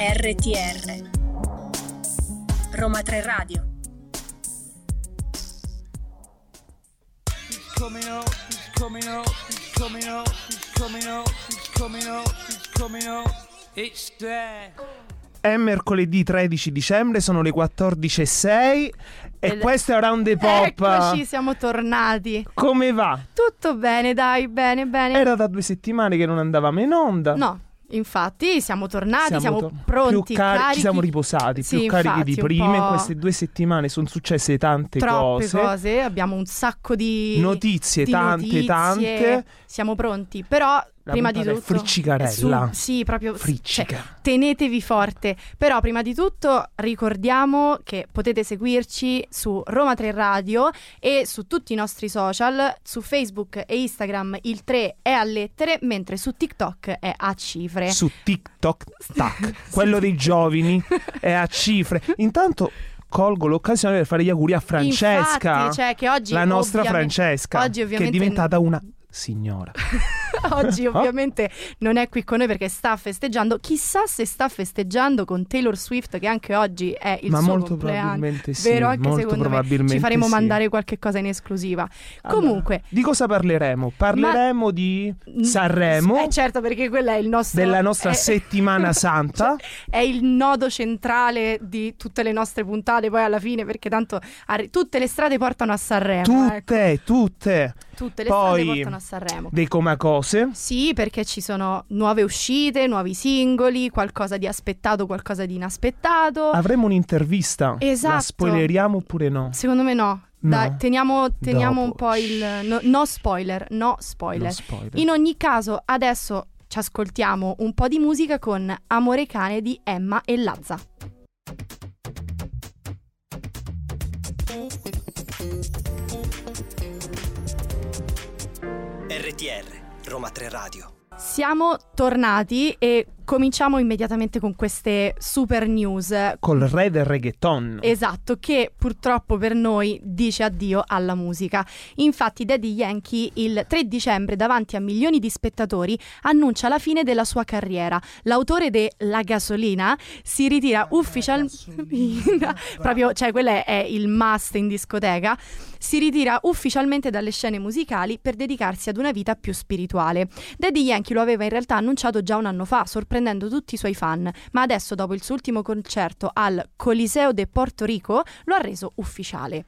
RTR Roma 3 Radio He's coming up, he's coming up, he's coming up, he's coming up, he's coming up, he's coming up. It's there. È mercoledì 13 dicembre, sono le 14.06 e Ed- questo è Round the Pop. Eccoci, siamo tornati. Come va? Tutto bene, dai, bene, bene. Era da due settimane che non andavamo in onda. No, infatti siamo tornati, siamo, to- pronti, più cari- carichi. ci siamo riposati, Sì, più carichi infatti, di prima. In queste due settimane sono successe tante Troppe cose. cose. abbiamo un sacco di Notizie, di tante, notizie. tante. Siamo pronti, però prima di tutto friccicarella. su- sì, proprio Friccica. cioè, tenetevi forte. Però prima di tutto ricordiamo che potete seguirci su Roma 3 Radio e su tutti i nostri social, su Facebook e Instagram il 3 è a lettere, mentre su TikTok è a cifre. Su TikTok, tac, quello dei giovani è a cifre. Intanto colgo l'occasione per fare gli auguri a Francesca. Infatti, cioè che oggi la nostra Francesca, oggi che è diventata una signora. Oggi ovviamente non è qui con noi perché sta festeggiando. Chissà se sta festeggiando con Taylor Swift che anche oggi è il Ma suo molto probabilmente sì. Vero? Anche molto secondo me probabilmente ci faremo sì. mandare qualche cosa in esclusiva. Allora, Comunque, di cosa parleremo? Parleremo di Sanremo, Eh certo, perché quello è il nostro della nostra è- settimana santa. È il nodo centrale di tutte le nostre puntate, poi alla fine, perché tanto arri- tutte le strade portano a Sanremo. ecco. Tutte, tutte. Le Poi- strade portano a Sanremo. Dei comacose. Sì, perché ci sono nuove uscite, nuovi singoli, qualcosa di aspettato, qualcosa di inaspettato. Avremo un'intervista. Esatto. La spoileriamo oppure no? Secondo me no. No. Dai, teniamo, teniamo un po' il... No, no spoiler, no spoiler. No spoiler. In ogni caso, adesso ci ascoltiamo un po' di musica con Amore cane di Emma e Lazza. RTR Roma 3 Radio. Siamo tornati e cominciamo immediatamente con queste super news. Col re del reggaeton. Esatto, che purtroppo per noi dice addio alla musica. Infatti Daddy Yankee il 3 dicembre davanti a milioni di spettatori annuncia la fine della sua carriera. L'autore de La gasolina si ritira ufficialmente proprio, cioè quello è, il must in discoteca. Si ritira ufficialmente dalle scene musicali per dedicarsi ad una vita più spirituale. Daddy Yankee lo aveva in realtà annunciato già un anno fa, sorprendendo tutti i suoi fan, ma adesso dopo il suo ultimo concerto al Coliseo de Porto Rico lo ha reso ufficiale.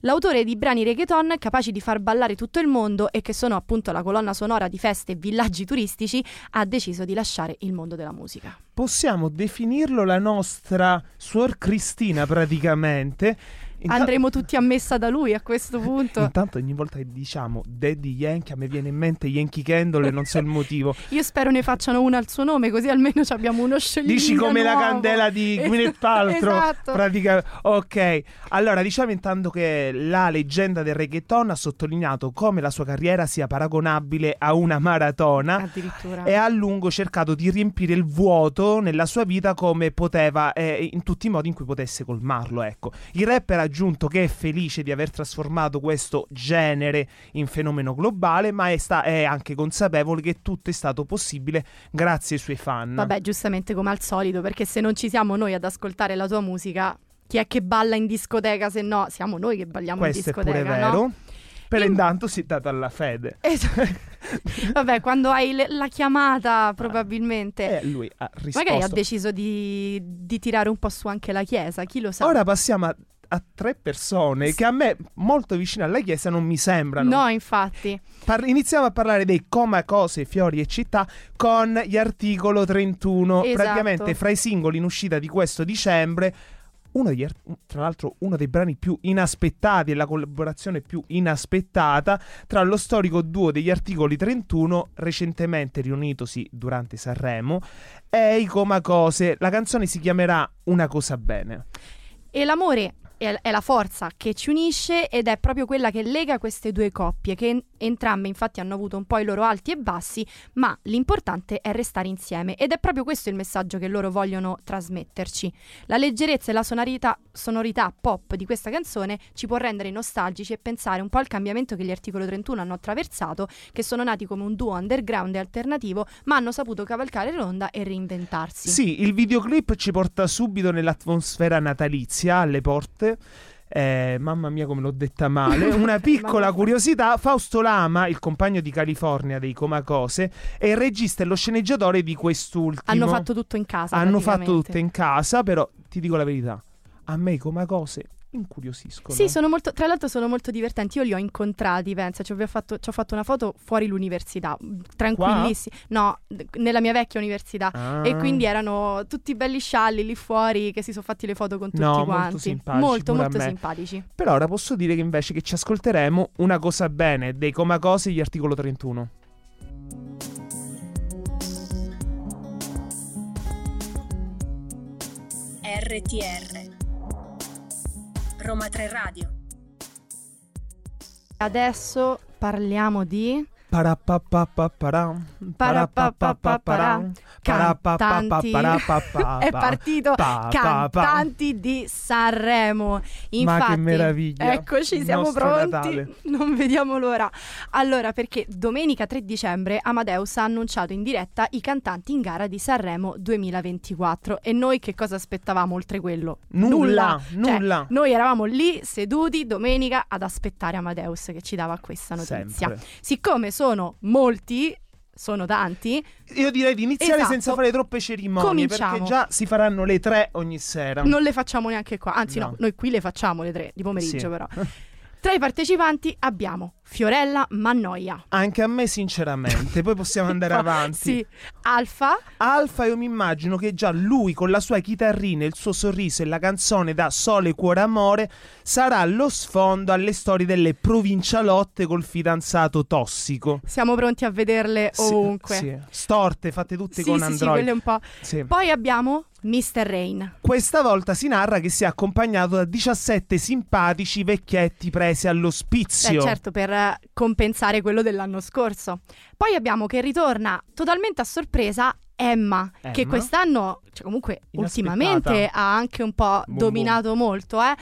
L'autore di brani reggaeton capaci di far ballare tutto il mondo e che sono appunto la colonna sonora di feste e villaggi turistici ha deciso di lasciare il mondo della musica. Possiamo definirlo la nostra suor Cristina praticamente. Inta- Andremo tutti a messa da lui a questo punto. Intanto ogni volta che diciamo Daddy Yankee a me viene in mente Yankee Candle e non so il motivo. Io spero ne facciano una al suo nome così almeno ci abbiamo uno scioglilino Dici come la nuovo. candela di Gwyneth Paltrow. Esatto. Pratica- ok, allora diciamo intanto che la leggenda del reggaeton ha sottolineato come la sua carriera sia paragonabile a una maratona Addirittura. e ha a lungo cercato di riempire il vuoto nella sua vita come poteva e in tutti i modi in cui potesse colmarlo. Ecco. Il rapper ha aggiunto che è felice di aver trasformato questo genere in fenomeno globale, ma è, sta- è anche consapevole che tutto è stato possibile grazie ai suoi fan. Vabbè, giustamente come al solito, perché se non ci siamo noi ad ascoltare la tua musica, chi è che balla in discoteca se no siamo noi che balliamo Questo in è discoteca, pure vero. no? Per In- intanto si è data alla fede. Esatto. Vabbè, quando hai le- la chiamata probabilmente E lui ha risposto. magari ha deciso di, di tirare un po' su anche la chiesa, chi lo sa. Ora passiamo a, a tre persone che a me molto vicine alla chiesa non mi sembrano. No, infatti. Par- iniziamo a parlare dei coma, cose, fiori e città con gli articolo 31. Esatto. Praticamente fra i singoli in uscita di questo dicembre. Uno degli tra l'altro uno dei brani più inaspettati e la collaborazione più inaspettata tra lo storico duo degli articoli 31 recentemente riunitosi durante Sanremo e i Coma Cose. La canzone si chiamerà Una cosa bene. E l'amore è, la forza che ci unisce ed è proprio quella che lega queste due coppie, che en- entrambe infatti hanno avuto un po' i loro alti e bassi, ma l'importante è restare insieme ed è proprio questo il messaggio che loro vogliono trasmetterci. La leggerezza e la sonorità, sonorità pop di questa canzone ci può rendere nostalgici e pensare un po' al cambiamento che gli articolo 31 hanno attraversato, che sono nati come un duo underground e alternativo, ma hanno saputo cavalcare l'onda e reinventarsi. Sì, il videoclip ci porta subito nell'atmosfera natalizia alle porte. Eh, mamma mia, come l'ho detta male. Una piccola curiosità: Fausto Lama, il compagno di California dei Comacose, è il regista e lo sceneggiatore di quest'ultimo. Hanno fatto tutto in casa. Hanno fatto tutto in casa, però ti dico la verità: a me i Comacose incuriosiscono. Sì, sono molto, tra l'altro sono molto divertenti. Io li ho incontrati, pensa, ci ho fatto, ci ho fatto una foto fuori l'università, tranquillissimi. No, nella mia vecchia università. Ah. E quindi erano tutti belli scialli lì fuori che si sono fatti le foto con tutti No, molto quanti. simpatici, molto, a molto me. simpatici. Però ora posso dire che invece che ci ascolteremo una cosa bene dei Comacose e gli articolo 31. RTR Roma 3 Radio. Adesso parliamo di cantanti. È partito pa, pa, pa. cantanti di Sanremo. Infatti, che meraviglia. Eccoci, siamo pronti. Natale. Non vediamo l'ora. Allora, perché domenica 3 dicembre Amadeus ha annunciato in diretta i cantanti in gara di Sanremo 2024 e noi che cosa aspettavamo oltre quello? Nulla, Cioè, nulla. noi eravamo lì seduti domenica ad aspettare Amadeus che ci dava questa notizia. Sempre. Siccome sono molti, sono tanti, Io direi di iniziare Esatto. senza fare troppe cerimonie Cominciamo. perché già si faranno le tre ogni sera. non le facciamo neanche qua. Anzi, no, No. noi qui le facciamo le tre di pomeriggio, Sì. però. Tra i partecipanti abbiamo Fiorella Mannoia. Anche a me sinceramente, poi possiamo andare avanti. Sì, Alfa, Alfa io mi immagino che già lui con la sua chitarrina, il suo sorriso e la canzone da Sole Cuore Amore sarà lo sfondo alle storie delle provincialotte col fidanzato tossico. siamo pronti a vederle Sì, ovunque. sì. Storte fatte tutte Sì, con sì, sì, Android. quelle un po'. Sì. Poi abbiamo Mr. Rain. Questa volta si narra che sia accompagnato da 17 simpatici vecchietti presi Beh, all'ospizio. certo, per eh, compensare quello dell'anno scorso. Poi abbiamo che ritorna totalmente a sorpresa Emma, che Emma? quest'anno, cioè comunque Inaspettata. ultimamente ha anche un po' Boom, dominato molto, eh.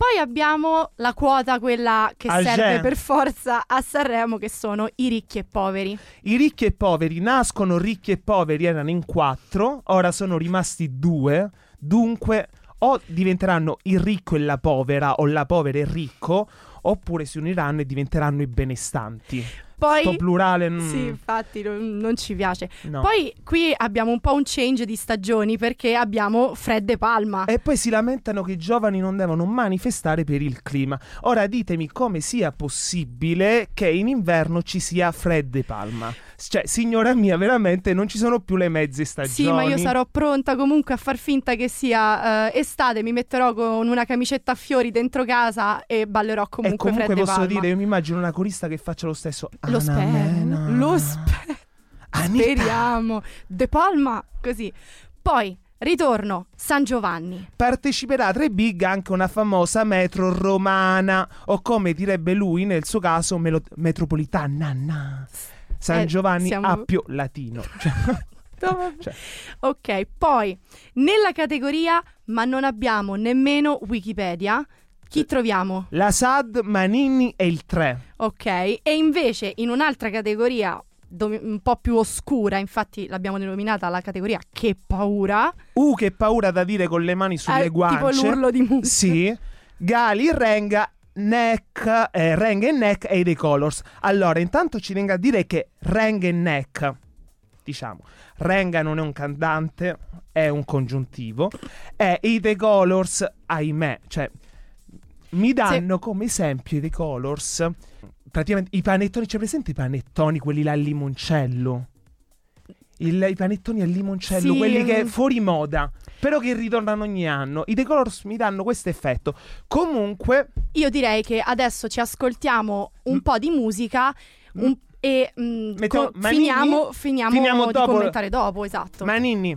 Poi abbiamo la quota, quella che Alger. serve per forza a Sanremo, che sono i ricchi e poveri. I ricchi e poveri nascono ricchi e poveri, erano in quattro, ora sono rimasti due, dunque o diventeranno il ricco e la povera o la povera e il ricco, oppure si uniranno e diventeranno i benestanti. Poi... Sto plurale mm, Sì, infatti non, non ci piace. no. Poi qui abbiamo un po' un change di stagioni perché abbiamo Fred De Palma. E poi si lamentano che i giovani non devono manifestare per il clima. Ora ditemi come sia possibile che in inverno ci sia fredde palma. Cioè, signora mia, veramente non ci sono più le mezze stagioni. Sì, ma io sarò pronta comunque a far finta che sia eh, estate, mi metterò con una camicetta a fiori dentro casa e ballerò E comunque, comunque Fred posso Palma. dire, io mi immagino una corista che faccia lo stesso. Lo spero, lo spero, speriamo. De Palma, così. Poi, ritorno, San Giovanni. Parteciperà a tre big anche una famosa metro romana, o come direbbe lui nel suo caso, melo- metropolitana. na. San Eh, Giovanni siamo- Appio Latino. Cioè. Cioè. Ok, poi nella categoria, ma non abbiamo nemmeno Wikipedia, chi troviamo? la SAD, Manini e il 3. Ok, e invece in un'altra categoria un po' più oscura, infatti l'abbiamo denominata la categoria Che paura, Uh, che paura da dire con le mani sulle Eh, guance. tipo l'urlo di Musk. Sì. Gali, Renga, Neck, eh, Renga e Neck e i The Colors. Allora, intanto ci venga a dire che Renga e Neck, diciamo, Renga non è un cantante, è un congiuntivo, e i The Colors, ahimè, cioè, mi danno come esempio i The Colors, praticamente i panettoni, c'è presente i panettoni, quelli là al limoncello? Il- I panettoni al limoncello, Sì, quelli che fuori moda, però che ritornano ogni anno. I The Colors mi danno questo effetto. Comunque, Io direi che adesso ci ascoltiamo un Mm. po' di musica un- e mm, Mettiamo- co- Manini? finiamo, finiamo, Finiamo di dopo- commentare dopo, esatto. Manini,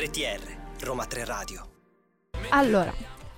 RTR, Roma 3 Radio. Allora,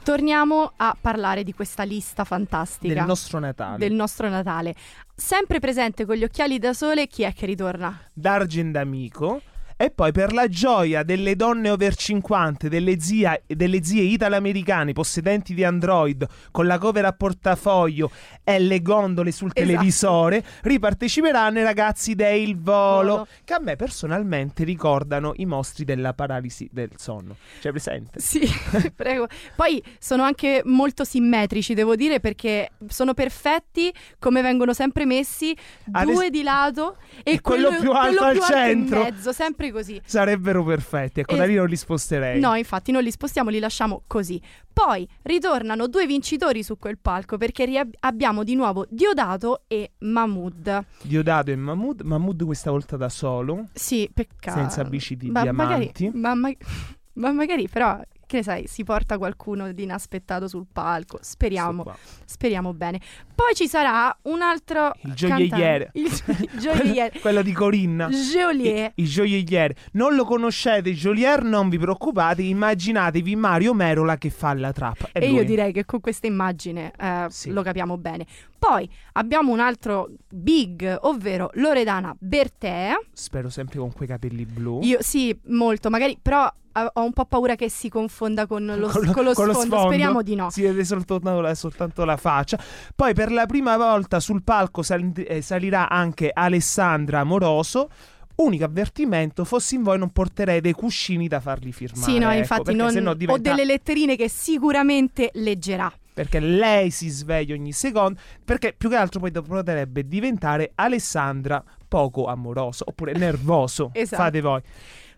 torniamo a parlare di questa lista fantastica. Del nostro Natale. del nostro Natale. Sempre presente con gli occhiali da sole, chi è che ritorna? D'Argent Amico. E poi per la gioia delle donne over 50, delle, zia- delle zie italo-americane possedenti di Android con la cover a portafoglio e le gondole sul Esatto. televisore, riparteciperanno i ragazzi del Volo, Volo. che a me personalmente ricordano i mostri della paralisi del sonno. C'è presente? Sì, prego. Poi sono anche molto simmetrici, devo dire, perché sono perfetti come vengono sempre messi, due di lato e, E quello più alto quello al più centro. in mezzo, sempre così. Sarebbero perfetti, ecco, Es- da lì non li sposterei. No, infatti non li spostiamo, li lasciamo così. Poi ritornano due vincitori su quel palco perché riab- abbiamo di nuovo Diodato e Mahmood. Diodato e Mahmood, Mahmood questa volta da solo, Sì, peccato. senza bici di Ma diamanti. Magari, ma, ma- ma magari però, che ne sai, si porta qualcuno di inaspettato sul palco. Speriamo, speriamo bene. Poi ci sarà un altro Il gioielliere. Il, il gioielliere. Quello di Corinna. Geolier. Il gioielliere. Non lo conoscete, il Jolier, non vi preoccupate, immaginatevi Mario Merola che fa la trappa. È E io lui. direi che con questa immagine eh, Sì. lo capiamo bene. Poi abbiamo un altro big, ovvero Loredana Bertè. Spero sempre con quei capelli blu. Io sì, molto, magari però eh, ho un po' paura che si confonda con lo, Con lo- con lo con lo sfondo. Speriamo di no. Si vede soltanto la, soltanto la faccia. Poi per la prima volta sul palco sal- eh, salirà anche Alessandra Amoroso. Unico avvertimento, fossi in voi non porterei dei cuscini da farli firmare. Sì, no, ecco, infatti non, sennò ho diventa- delle letterine che sicuramente leggerà. Perché lei si sveglia ogni secondo, perché più che altro poi potrebbe diventare Alessandra poco amoroso oppure nervoso. Esatto. Fate voi.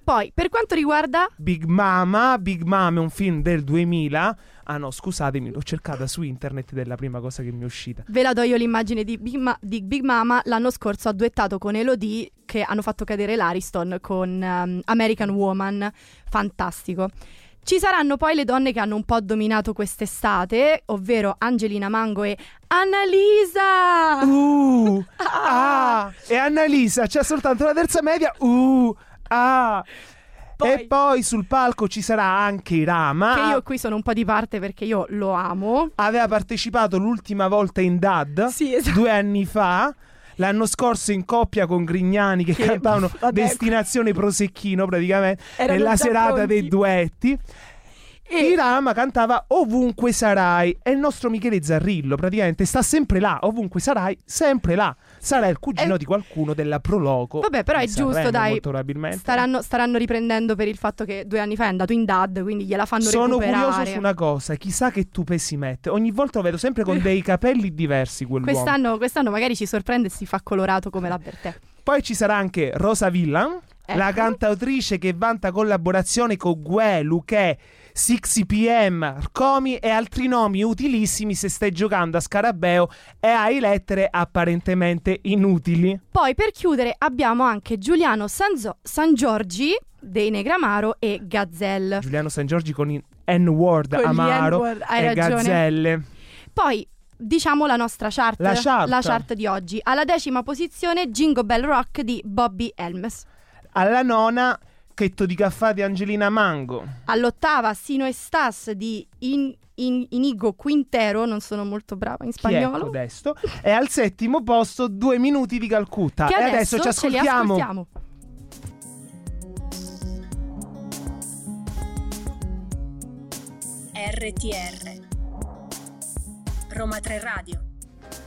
Poi, per quanto riguarda Big Mama, Big Mama è un film del 2000. Ah no, scusatemi, l'ho cercata su internet ed è la prima cosa che mi è uscita. Ve la do io l'immagine di Big, Ma- di Big Mama. L'anno scorso ha duettato con Elodie che hanno fatto cadere l'Ariston con ehm, American Woman. Fantastico. Ci saranno poi le donne che hanno un po' dominato quest'estate, ovvero Angelina Mango e Annalisa. Uh, ah, e Annalisa c'è soltanto la terza media. Uh, ah. Poi- E poi sul palco ci sarà anche Irama. Che io qui sono un po' di parte perché io lo amo. Aveva partecipato l'ultima volta in Dad. Sì, esatto. due anni fa. L'anno scorso in coppia con Grignani che, Che- cantavano vabbè. Destinazione Prosecchino praticamente nella serata pronti. dei duetti. E- Irama cantava Ovunque sarai e il nostro Michele Zarrillo praticamente sta sempre là, ovunque sarai, sempre là. Sarà il cugino Eh, di qualcuno della Proloco. Vabbè, però è giusto, dai. Staranno, staranno riprendendo per il fatto che due anni fa è andato in dad, quindi gliela fanno Sono recuperare. curioso su una cosa, chissà che tupe si mette. Ogni volta lo vedo sempre con dei capelli diversi quell'uomo. Quest'anno, quest'anno magari ci sorprende e si fa colorato come la Bertè. Poi ci sarà anche Rosa Villan, Ecco. la cantautrice che vanta collaborazione con Gue, Luché, 6pm, Arcomi e altri nomi utilissimi se stai giocando a Scarabeo e hai lettere apparentemente inutili. Poi per chiudere abbiamo anche Giuliano Sanzo- San Giorgi dei Negramaro e Gazelle. Giuliano San Giorgi con i N-word Con amaro N-word, e ragione. gazzelle. Poi diciamo la nostra chart, La chart. la chart di oggi. Alla decima posizione Jingle Bell Rock di Bobby Helms. Alla nona, Chetto di caffè di Angelina Mango. All'ottava Sino e Stas di In- In- Inigo Quintero, non sono molto brava in spagnolo. codesto? E al settimo posto, Due minuti di Calcutta. Che e adesso ci ce li ascoltiamo. ascoltiamo. RTR Roma 3 Radio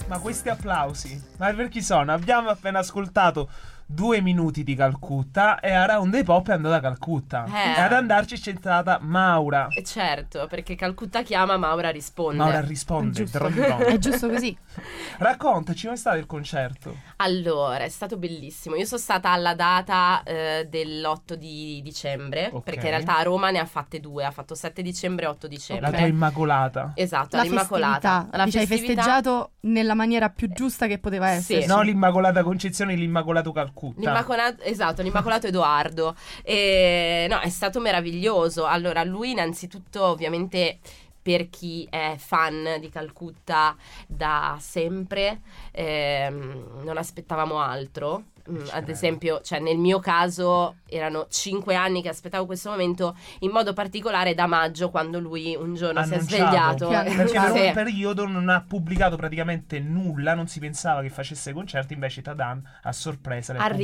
Ma questi applausi, ma per chi sono? Abbiamo appena ascoltato due minuti di Calcutta e Around the Pop è andata a Calcutta. Eh. E ad andarci c'è entrata Maura. Eh, Certo, perché Calcutta chiama, Maura risponde. Maura risponde, Giusto. È giusto così. Raccontaci come è stato il concerto. Allora, è stato bellissimo. Io sono stata alla data eh, dell'8 di dicembre, Ok. perché in realtà a Roma ne ha fatte due, ha fatto 7 dicembre e 8 dicembre. La tua Immacolata. Esatto, La l'Immacolata. La Dici, hai festeggiato nella maniera più giusta che poteva essere. Sì. No, l'Immacolata Concezione e l'Immacolato Calcutta. L'Immacolato, esatto, l'Immacolato Edoardo. E, no, è stato meraviglioso. Allora, lui innanzitutto ovviamente per chi è fan di Calcutta da sempre, ehm, non aspettavamo altro. Mm, Ci ad esempio, cioè nel mio caso erano cinque anni che aspettavo questo momento, in modo particolare da maggio, quando lui un giorno si è Annunciato. svegliato. Perché per un periodo non ha pubblicato praticamente nulla, non si pensava che facesse concerti, invece Tadan a sorpresa ha Arriva,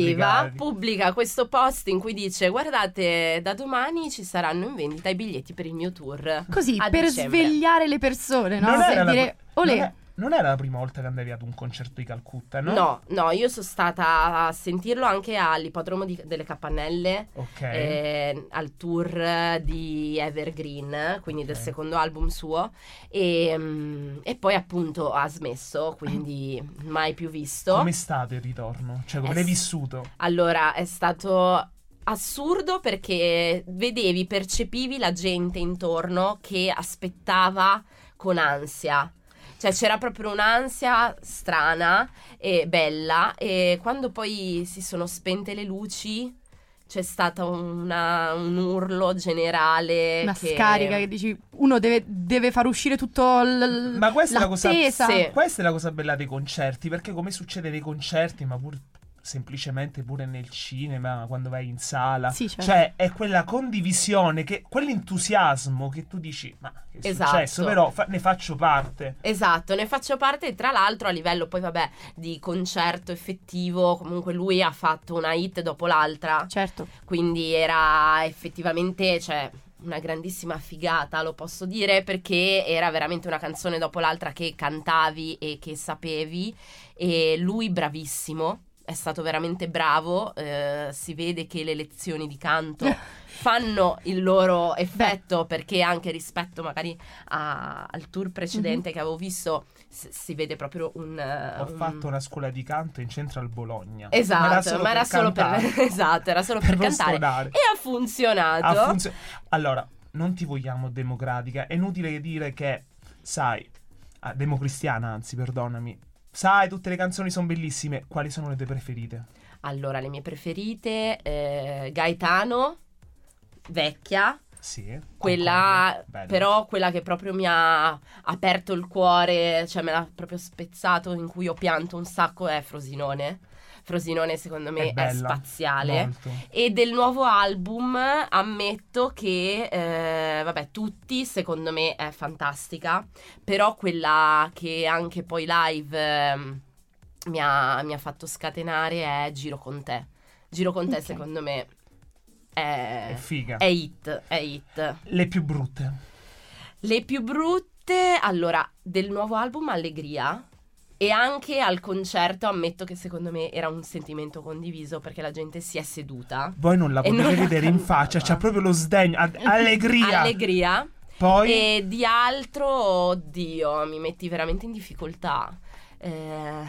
pubblicati. pubblica questo post in cui dice: Guardate, da domani ci saranno in vendita i biglietti per il mio tour. Così, per dicembre. svegliare le persone, no? Non Per era la- dire, olè. Non è- era la prima volta che andavi ad un concerto di Calcutta, no? No, no, io sono stata a sentirlo anche all'ippodromo di- delle Capannelle. Ok. eh, al tour di Evergreen, quindi del Ok. secondo album suo, e, mm, e poi appunto ha smesso, quindi mai più visto. Com'è stato il ritorno? Cioè, come l'hai vissuto? Allora, è stato assurdo perché vedevi, percepivi la gente intorno che aspettava con ansia. Cioè c'era proprio un'ansia strana e bella e quando poi si sono spente le luci c'è stato una- un urlo generale. Una che... scarica che dici, uno deve, deve far uscire tutto l- Ma questa è la cosa-. Sì. Questa è la cosa bella dei concerti, perché come succede nei concerti, ma pur semplicemente pure nel cinema, quando vai in sala, Sì, certo. cioè è quella condivisione, che, quell'entusiasmo che tu dici, ma che è Esatto. successo, però fa- ne faccio parte. Esatto, ne faccio parte e tra l'altro a livello poi vabbè di concerto effettivo, comunque lui ha fatto una hit dopo l'altra, Certo. quindi era effettivamente, cioè, una grandissima figata, lo posso dire, perché era veramente una canzone dopo l'altra che cantavi e che sapevi e lui bravissimo. È stato veramente bravo, eh, si vede che le lezioni di canto fanno il loro effetto perché anche rispetto magari a- al tour precedente che avevo visto s- si vede proprio un... eh, Ho un- fatto una scuola di canto in Central Bologna. Esatto, ma era solo per, cantare, esatto, era solo per, per cantare. E ha funzionato. Ha funzio- allora, non ti vogliamo democratica. È inutile dire che, sai, ah, democristiana, anzi, perdonami. Sai, tutte le canzoni sono bellissime. Quali sono le tue preferite? Allora, le mie preferite, eh, Gaetano, vecchia, Sì. quella, però quella che proprio mi ha aperto il cuore, cioè me l'ha proprio spezzato, in cui ho pianto un sacco, è Frosinone. Frosinone secondo me è, bella, spaziale. molto. E del nuovo album ammetto che, eh, vabbè, tutti secondo me è fantastica, però quella che anche poi live ehm, mi, ha, mi ha fatto scatenare è Giro con te. Giro con te Ok. secondo me è, È figa. è hit, è hit. Le più brutte. Le più brutte, allora, del nuovo album Allegria. E anche al concerto ammetto che secondo me era un sentimento condiviso perché la gente si è seduta. Voi non la potete vedere in faccia, c'ha proprio lo sdegno. a- allegria. Allegria. Poi E di altro, oddio, mi metti veramente in difficoltà. Eh,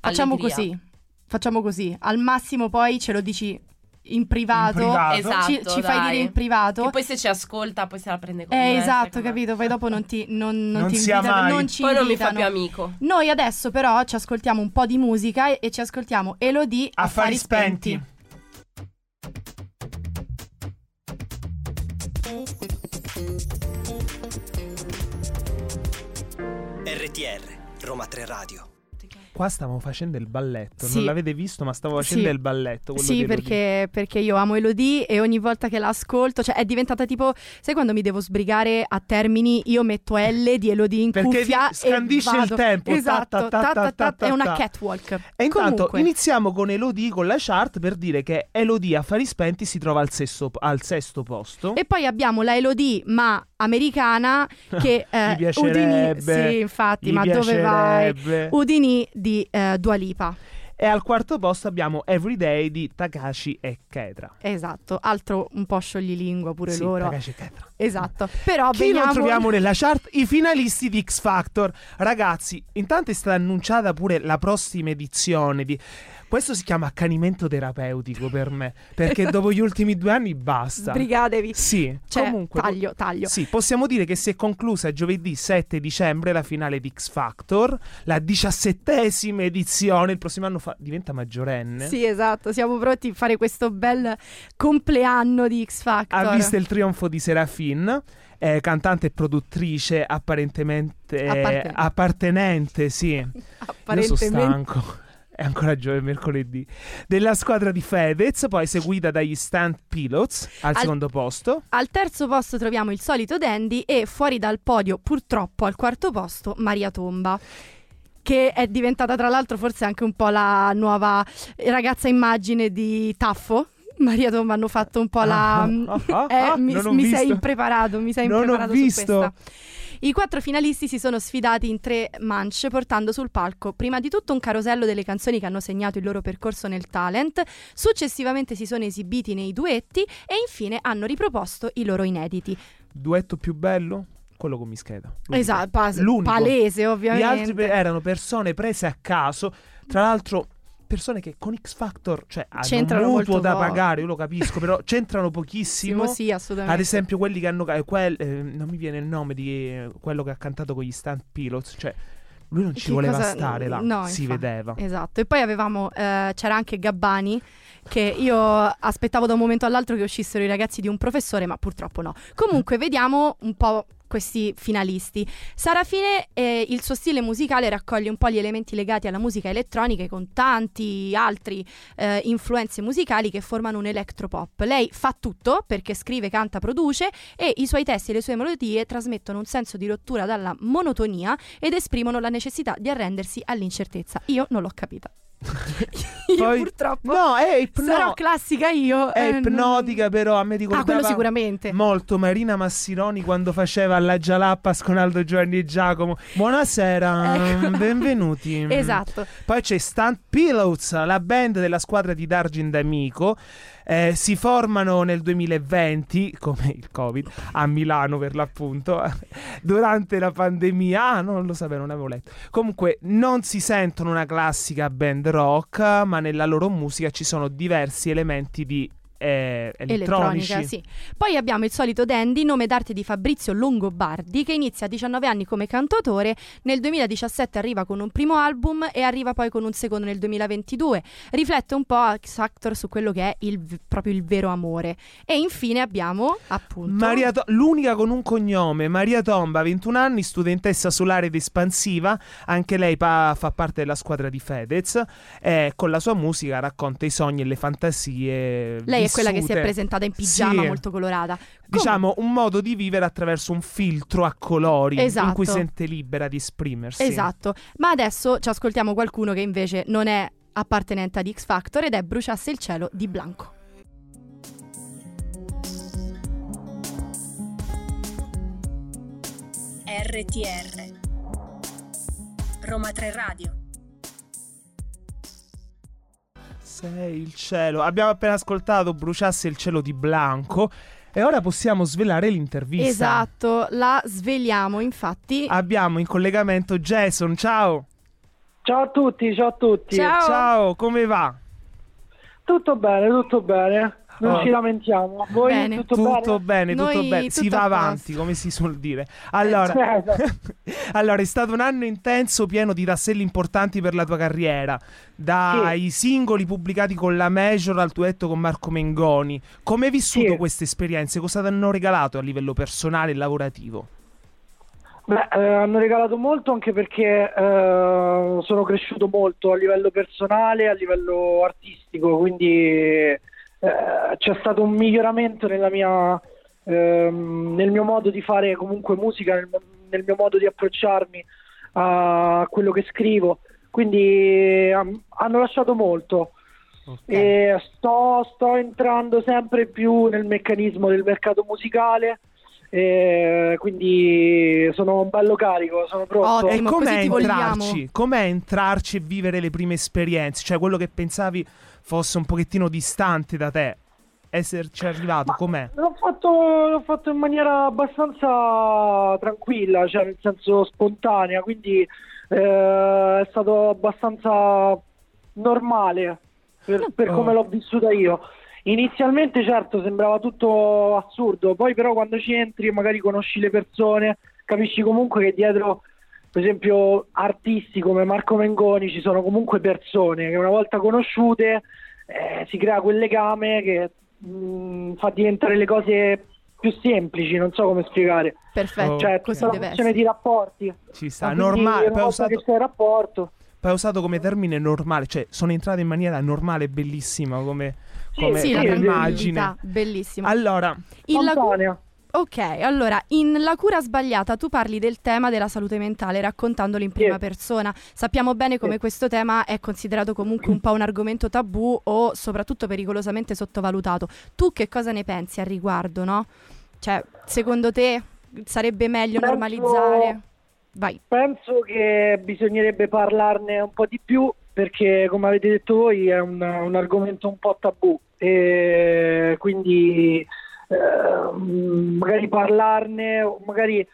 Facciamo allegria. così. Facciamo così. Al massimo poi ce lo dici in privato. In privato. Esatto, ci, ci fai dai. dire in privato. Che poi se ci ascolta, poi se la prende con Eh, me. esatto, capito? Poi dopo non ti, non, non Non ti invitano, mai. non ci Poi non mi fa invitano. più amico. Noi adesso però ci ascoltiamo un po' di musica e, e ci ascoltiamo Elodie affari spenti. RTR, Roma 3 Radio. Qua stavamo facendo il balletto. Sì. Non l'avete visto, ma stavo facendo Sì. il balletto. Sì, perché, perché io amo Elodie e ogni volta che l'ascolto, cioè è diventata tipo, sai quando mi devo sbrigare a termini, io metto L di Elodie in Perché cuffia scandisce il tempo, Esatto, ta, ta, ta, è una catwalk. E intanto Comunque, iniziamo con Elodie con la chart per dire che Elodie Affari Spenti si trova al sesto, al sesto posto. E poi abbiamo la Elodie, ma americana, che eh, Udini, sì, infatti, ma dove vai? Udini di eh, Dua Lipa. E al quarto posto abbiamo Everyday di Takashi e Ketra. Esatto, altro un po' scioglilingua pure Sì, loro. Takashi e Ketra. Esatto. Però Chi veniamo... non troviamo nella chart? I finalisti di X Factor. Ragazzi, intanto è stata annunciata pure la prossima edizione di... Questo si chiama accanimento terapeutico per me, perché dopo gli ultimi due anni basta. Sbrigatevi. Sì, Cioè, comunque... taglio, taglio. Sì, possiamo dire che si è conclusa giovedì 7 dicembre la finale di X Factor, la diciassettesima edizione, il prossimo anno fa- diventa maggiorenne. Sì, esatto, siamo pronti a fare questo bel compleanno di X Factor. Ha visto il trionfo di Serafin, eh, cantante e produttrice apparentemente Appartenente. appartenente, sì. Io sono Apparentemente. stanco. è ancora giovedì, mercoledì, della squadra di Fedez, poi seguita dagli Stunt Pilots al, Al- secondo posto. Al terzo posto troviamo il solito Dandy e fuori dal podio, purtroppo al quarto posto, Maria Tomba. Che è diventata tra l'altro forse anche un po' la nuova ragazza immagine di Taffo. Maria Tomba hanno fatto un po' la. Ah, ah, ah, Eh, ah, mi mi sei impreparato, mi sei Non ho impreparato visto. su questa. I quattro finalisti si sono sfidati in tre manche portando sul palco prima di tutto un carosello delle canzoni che hanno segnato il loro percorso nel talent, successivamente si sono esibiti nei duetti e infine hanno riproposto i loro inediti. Duetto più bello? Quello con Mischeda. L'unico. Esatto, pas- palese Gli ovviamente. altri pe- erano persone prese a caso, tra l'altro persone che con X Factor, cioè hanno un C'entrano mutuo molto da poco. pagare, io lo capisco, però c'entrano pochissimo. sì, assolutamente. Ad esempio, quelli che hanno. eh, quel- eh, non mi viene il nome di eh, quello che ha cantato con gli Stunt Pilots. Cioè, lui non ci Che voleva cosa- stare là. no, si infatti. vedeva. Esatto, e poi avevamo, eh, c'era anche Gabbani, che io aspettavo da un momento all'altro che uscissero i ragazzi di un professore, ma purtroppo no. Comunque, vediamo un po' questi finalisti. Sarafine, eh, il suo stile musicale raccoglie un po' gli elementi legati alla musica elettronica con tanti altri eh, influenze musicali che formano un electropop. Lei fa tutto perché scrive, canta, produce e i suoi testi e le sue melodie trasmettono un senso di rottura dalla monotonia ed esprimono la necessità di arrendersi all'incertezza. Io non l'ho capita. Io Poi- purtroppo No, è, ipno- sarò classica io. è eh, ipnotica, però a me Ah, ricordava quello sicuramente. molto Marina Massironi quando faceva la Jalappas con Aldo Giovanni e Giacomo. Buonasera, Ecco. benvenuti. Esatto. Poi c'è Stunt Pilots, la band della squadra di Dargin D'Amico. Eh, si formano nel 2020, come il Covid, a Milano per l'appunto, durante la pandemia. Ah, non lo sapevo, non avevo letto. Comunque, non si sentono una classica band rock, ma nella loro musica ci sono diversi elementi di eh, elettronici. Elettronica, sì. Poi abbiamo il solito Dandy, nome d'arte di Fabrizio Longobardi, che inizia a 19 anni come cantautore, nel 2017 arriva con un primo album e arriva poi con un secondo nel 2022. Riflette un po' X Factor su quello che è il, proprio il vero amore. E infine abbiamo appunto Maria To- l'unica con un cognome, Maria Tomba, 21 anni, studentessa solare ed espansiva, anche lei pa- fa parte della squadra di Fedez e con la sua musica racconta i sogni e le fantasie. Lei è quella che si è presentata in pigiama Sì. molto colorata. Diciamo un modo di vivere attraverso un filtro a colori in Esatto. cui sente libera di esprimersi. Esatto, ma adesso ci ascoltiamo qualcuno che invece non è appartenente ad X Factor ed è Bruciasse il cielo di Blanco. RTR Roma 3 Radio Sei il cielo. Abbiamo appena ascoltato Bruciasse il cielo di Blanco e ora possiamo svelare l'intervista. Esatto, la sveliamo infatti. Abbiamo in collegamento Jason, ciao. Ciao a tutti, ciao a tutti. Ciao. Ciao, come va? Tutto bene, tutto bene. Non ci lamentiamo. Voi Bene. tutto, Tutto bene? bene, tutto Noi bene. Si va avanti, posto. come si suol dire. Allora, Eh, esatto. allora, è stato un anno intenso, pieno di tasselli importanti per la tua carriera. Dai singoli pubblicati con la Major al duetto con Marco Mengoni. Come hai vissuto Sì. queste esperienze? Cosa ti hanno regalato a livello personale e lavorativo? Beh, eh, hanno regalato molto anche perché eh, sono cresciuto molto a livello personale, a livello artistico, quindi eh, c'è stato un miglioramento nella mia, ehm, nel mio modo di fare comunque musica, nel, nel mio modo di approcciarmi a quello che scrivo, quindi am- hanno lasciato molto. E sto, sto entrando sempre più nel meccanismo del mercato musicale, e quindi sono un bello carico, sono pronto. Ottimo. E com'è entrarci? Com'è entrarci e vivere le prime esperienze? Cioè, quello che pensavi fosse un pochettino distante da te. Esserci arrivato, com'è? L'ho fatto, l'ho fatto in maniera abbastanza tranquilla, cioè nel senso spontanea, quindi eh, è stato abbastanza normale per, per come Oh. l'ho vissuta io. Inizialmente certo sembrava tutto assurdo, poi però quando ci entri e magari conosci le persone, capisci comunque che dietro, per esempio, artisti come Marco Mengoni ci sono comunque persone che una volta conosciute eh, si crea quel legame che mh, fa diventare le cose più semplici, non so come spiegare. Perfetto, Cioè, così tutta la deve questione di rapporti. Ci sta, normale. Una volta usato, che c'è il rapporto, poi ha usato come termine normale, cioè sono entrata in maniera normale bellissima come, Sì, come, sì, come immagine. bellissimo. Allora, In la cu- Spontanea. Ok, allora, in La cura sbagliata tu parli del tema della salute mentale raccontandolo in prima Sì. persona. Sappiamo bene come Sì. questo tema è considerato comunque un po' un argomento tabù o soprattutto pericolosamente sottovalutato. Tu che cosa ne pensi al riguardo, no? Cioè, secondo te sarebbe meglio Penso- normalizzare? Vai. Penso che bisognerebbe parlarne un po' di più perché, come avete detto voi, è un, un argomento un po' tabù e quindi magari parlarne, magari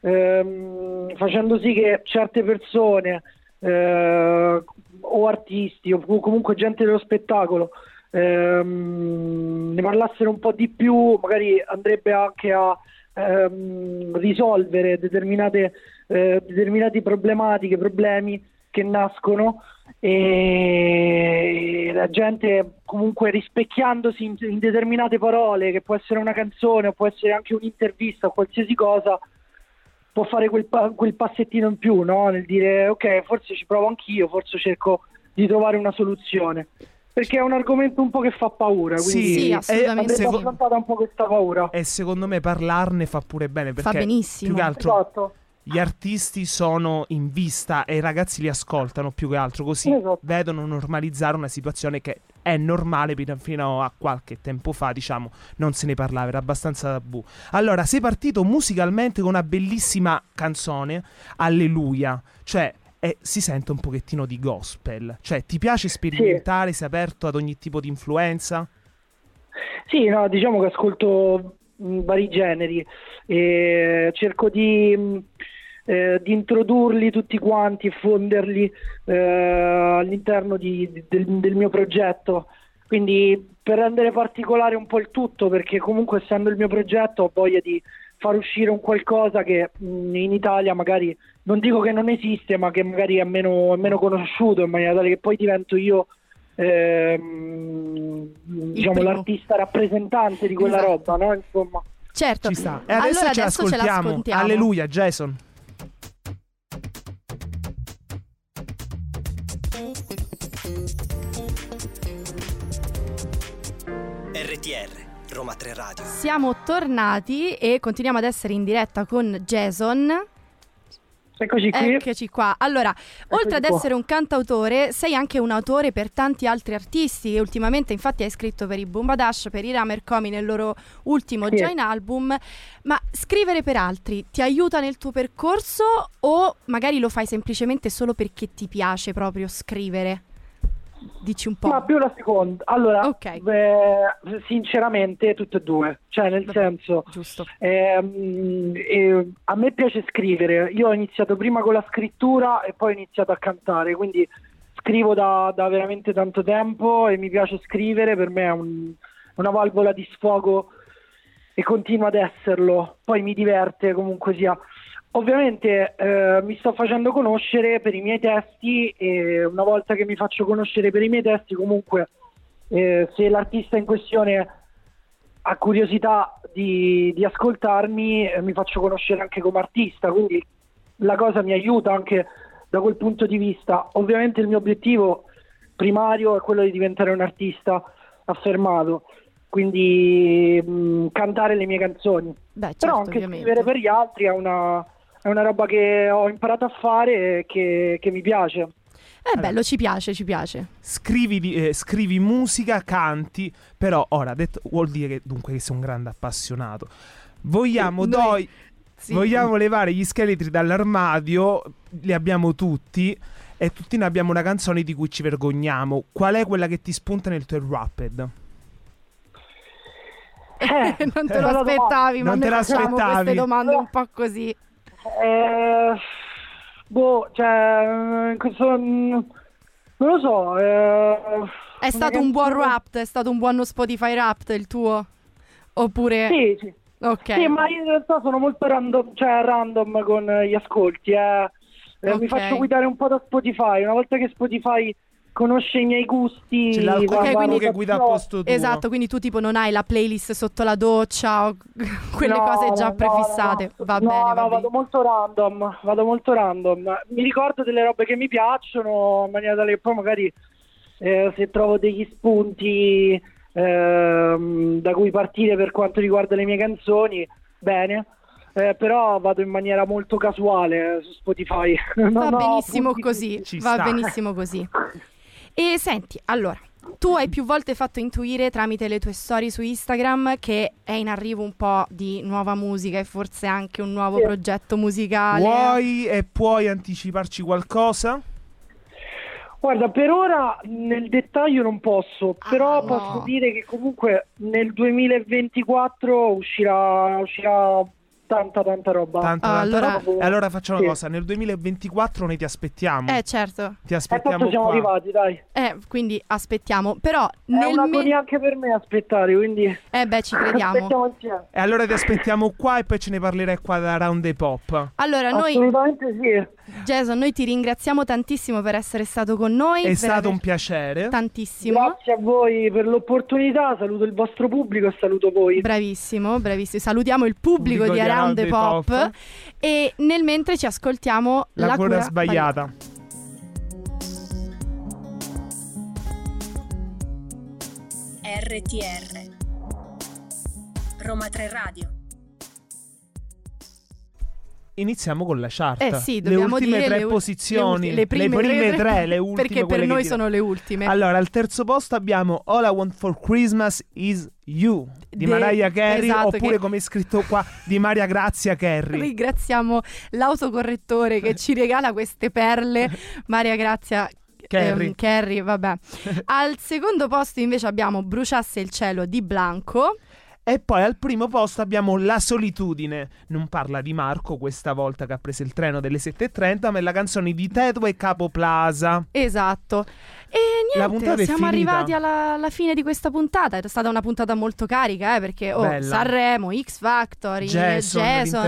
ehm, facendo sì che certe persone eh, o artisti o comunque gente dello spettacolo ehm, ne parlassero un po' di più, magari andrebbe anche a ehm, risolvere determinate, eh, determinate problematiche, problemi che nascono e la gente comunque rispecchiandosi in, in determinate parole, che può essere una canzone o può essere anche un'intervista o qualsiasi cosa, può fare quel, pa- quel passettino in più, no? nel dire ok, forse ci provo anch'io, forse cerco di trovare una soluzione. Perché è un argomento un po' che fa paura, quindi Sì, Sì, assolutamente. andrebbe seco- affrontata un po' questa paura. e secondo me parlarne fa pure bene perché Fa benissimo. più che altro Esatto. Gli artisti sono in vista e i ragazzi li ascoltano più che altro, così Esatto. vedono normalizzare una situazione che è normale fino- a qualche tempo fa, diciamo, non se ne parlava, era abbastanza tabù. Allora, sei partito musicalmente con una bellissima canzone, Alleluia, cioè eh, si sente un pochettino di gospel, cioè ti piace sperimentare, sei aperto ad ogni tipo di influenza? Sì, no, diciamo che ascolto vari generi e cerco di, eh, di introdurli tutti quanti e fonderli eh, all'interno di- del, del mio progetto. Quindi per rendere particolare un po' il tutto, perché comunque essendo il mio progetto ho voglia di far uscire un qualcosa che mh, in Italia magari non dico che non esiste, ma che magari è meno, è meno conosciuto, in maniera tale che poi divento io ehm, diciamo primo. l'artista rappresentante di quella Esatto. roba, no? Insomma. Certo. Ci sta. E adesso allora ce adesso ce l'ascoltiamo. l'ascoltiamo. Alleluia, Jason. RTR, Roma 3 Radio. Siamo tornati e continuiamo ad essere in diretta con Jason. Eccoci qui. Eccoci qua. Allora, oltre ad qua. essere un cantautore, sei anche un autore per tanti altri artisti e ultimamente infatti hai scritto per i Bombadash, per i Ramer Comi nel loro ultimo Sì. Join album. Ma scrivere per altri ti aiuta nel tuo percorso o magari lo fai semplicemente solo perché ti piace proprio scrivere? Dici un po'. Ma più la seconda. Allora, Ok. eh, sinceramente tutte e due. Cioè, nel Vabbè. senso. Ehm, e a me piace scrivere, io ho iniziato prima con la scrittura e poi ho iniziato a cantare, quindi scrivo da, da veramente tanto tempo e mi piace scrivere, per me è un- una valvola di sfogo e continua ad esserlo, poi mi diverte comunque sia. Ovviamente eh, mi sto facendo conoscere per i miei testi e una volta che mi faccio conoscere per i miei testi comunque eh, se l'artista in questione ha curiosità di, di ascoltarmi, eh, mi faccio conoscere anche come artista, quindi la cosa mi aiuta anche da quel punto di vista. Ovviamente il mio obiettivo primario è quello di diventare un artista affermato, quindi mh, cantare le mie canzoni. Beh, certo, Però anche ovviamente. scrivere per gli altri è una, è una roba che ho imparato a fare e che, che mi piace. È bello, ci piace, ci piace. Scrivi, eh, scrivi musica, canti, però ora detto, vuol dire che dunque che sei un grande appassionato. Vogliamo, Noi- doi- Sì. vogliamo levare gli scheletri dall'armadio, li abbiamo tutti e tutti noi abbiamo una canzone di cui ci vergogniamo. Qual è quella che ti spunta nel tuo Rapid? Eh, non te lo aspettavi, ma Non te l'aspettavi. queste domande un po' così. Eh, boh, cioè, in questo, mm, non lo so. eh, È stato un buon rap, è stato un buono Spotify rap il tuo? Oppure... Sì, sì. Ok. Sì, ma io in realtà sono molto random, cioè random con gli ascolti. eh. Eh, Mi Ok. faccio guidare un po' da Spotify. Una volta che Spotify conosce i miei gusti. C'è va- Ok, quindi- che guida a posto tuo. Esatto, quindi tu tipo non hai la playlist sotto la doccia o quelle No, cose già no, prefissate. no, Va no, bene, no, va vado bene. molto random, vado molto random. Mi ricordo delle robe che mi piacciono in maniera tale che poi magari eh, se trovo degli spunti ehm, da cui partire per quanto riguarda le mie canzoni, bene. Eh, però vado in maniera molto casuale eh, su Spotify. Va benissimo così. Ci Va sta. benissimo così. E senti, allora, tu hai più volte fatto intuire tramite le tue storie su Instagram che è in arrivo un po' di nuova musica e forse anche un nuovo Sì. progetto musicale. Vuoi e puoi anticiparci qualcosa? Guarda, per ora nel dettaglio non posso, però Ah, no. posso dire che comunque nel 2024 uscirà, uscirà tanta tanta roba. Tanta, Ah, tanta allora- roba. E allora facciamo Sì. una cosa, nel 2024 noi ti aspettiamo. Eh, certo. Ti aspettiamo tanto siamo qua. arrivati, dai. Eh, quindi aspettiamo. Però È nel una me- anche per me aspettare, quindi Eh beh, ci crediamo. E allora ti aspettiamo qua e poi ce ne parlerai qua da Round the Pop. Allora, noi, Assolutamente sì. Jason, noi ti ringraziamo tantissimo per essere stato con noi. È stato aver- un piacere. Tantissimo. Grazie a voi per l'opportunità, saluto il vostro pubblico e saluto voi. Bravissimo, bravissimo. Salutiamo il pubblico, Pubblico di di Around the Pop. Pop. E nel mentre ci ascoltiamo La, La, cura cura sbagliata. RTR Roma 3 Radio Iniziamo con la chart. Eh sì, le ultime tre le ul- posizioni. le, ulti- le prime, tre, le ultime. Perché per noi sono le ultime. Allora, al terzo posto abbiamo All I Want for Christmas is You di De- Mariah Carey, esatto, oppure che- come è scritto qua di Maria Grazia Carey. Ringraziamo l'autocorrettore che ci regala queste perle. Maria Grazia Carey. ehm, Carey, vabbè. Al secondo posto invece abbiamo Bruciasse il cielo di Blanco. E poi al primo posto abbiamo La solitudine. Non parla di Marco questa volta che ha preso il treno delle 7.30, ma è la canzone di Teto e Capo Plaza. Esatto. E niente, siamo arrivati alla, alla fine di questa puntata. È stata una puntata molto carica, eh, perché oh. Sanremo, X Factor, Jason,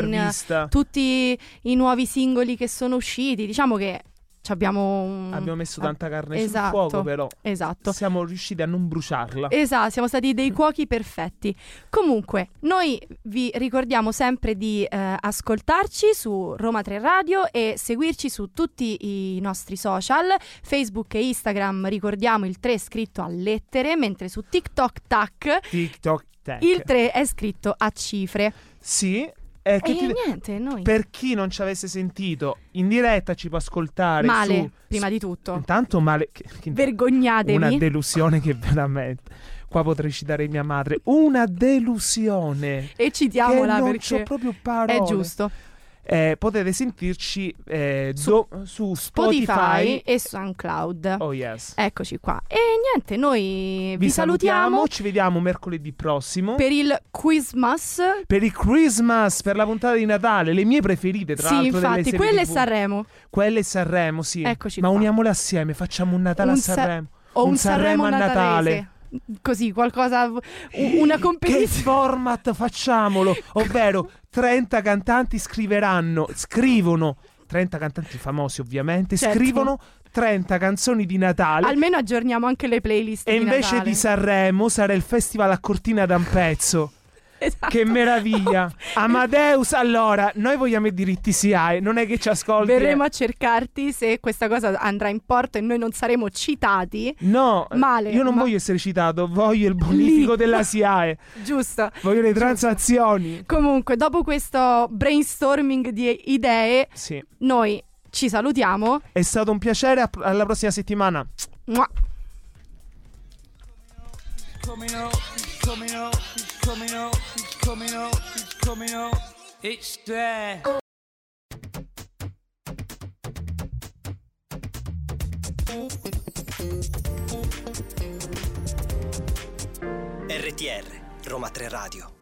Jason, tutti i nuovi singoli che sono usciti. Diciamo che abbiamo un... Abbiamo messo tanta carne esatto, sul fuoco, però Esatto. siamo riusciti a non bruciarla. Esatto, siamo stati dei cuochi perfetti. Comunque, noi vi ricordiamo sempre di eh, ascoltarci su Roma 3 Radio e seguirci su tutti i nostri social, Facebook e Instagram, ricordiamo il 3 è scritto a lettere, mentre su TikTok Tac TikTok Tech. il 3 è scritto a cifre. Sì, eh, che e ti- niente, noi per chi non ci avesse sentito in diretta ci può ascoltare male, su prima di tutto. Intanto male che- che- Vergognatevi. una delusione che veramente qua potrei citare mia madre, una delusione. e citiamola che non perché c'ho proprio parole. è giusto. Eh, potete sentirci eh, Su do- su Spotify, Spotify. e SoundCloud. Oh yes. Eccoci qua. E niente, noi vi, Vi salutiamo, salutiamo, ci vediamo mercoledì prossimo per il Quizmas. per il Christmas, per la puntata di Natale, le mie preferite tra Sì, l'altro infatti, quelle TV. Sanremo. Quelle Sanremo, sì. Eccoci Ma qua. uniamole assieme, facciamo un Natale Un a Sa- Sanremo. O un, Un Sanremo, Sanremo a Natale. Così, qualcosa. Una Che competizione. format facciamolo? Ovvero 30 cantanti scriveranno, scrivono 30 cantanti famosi ovviamente, Certo. scrivono 30 canzoni di Natale. Almeno aggiorniamo anche le playlist. e di invece Natale. di Sanremo sarà il festival a Cortina d'Ampezzo. Esatto. Che meraviglia! Amadeus, allora, noi vogliamo i diritti SIAE, non è che ci ascolti. Verremo a cercarti se questa cosa andrà in porto e noi non saremo citati. No, Male, io non ma- voglio essere citato, voglio il bonifico Lì. della SIAE, Giusto. voglio le transazioni. Comunque, dopo questo brainstorming di idee, Sì, noi ci salutiamo. è stato un piacere, alla prossima settimana. Mua. coming up, coming up, coming up, it's coming up, it's coming up. It's there. RTR Roma 3 Radio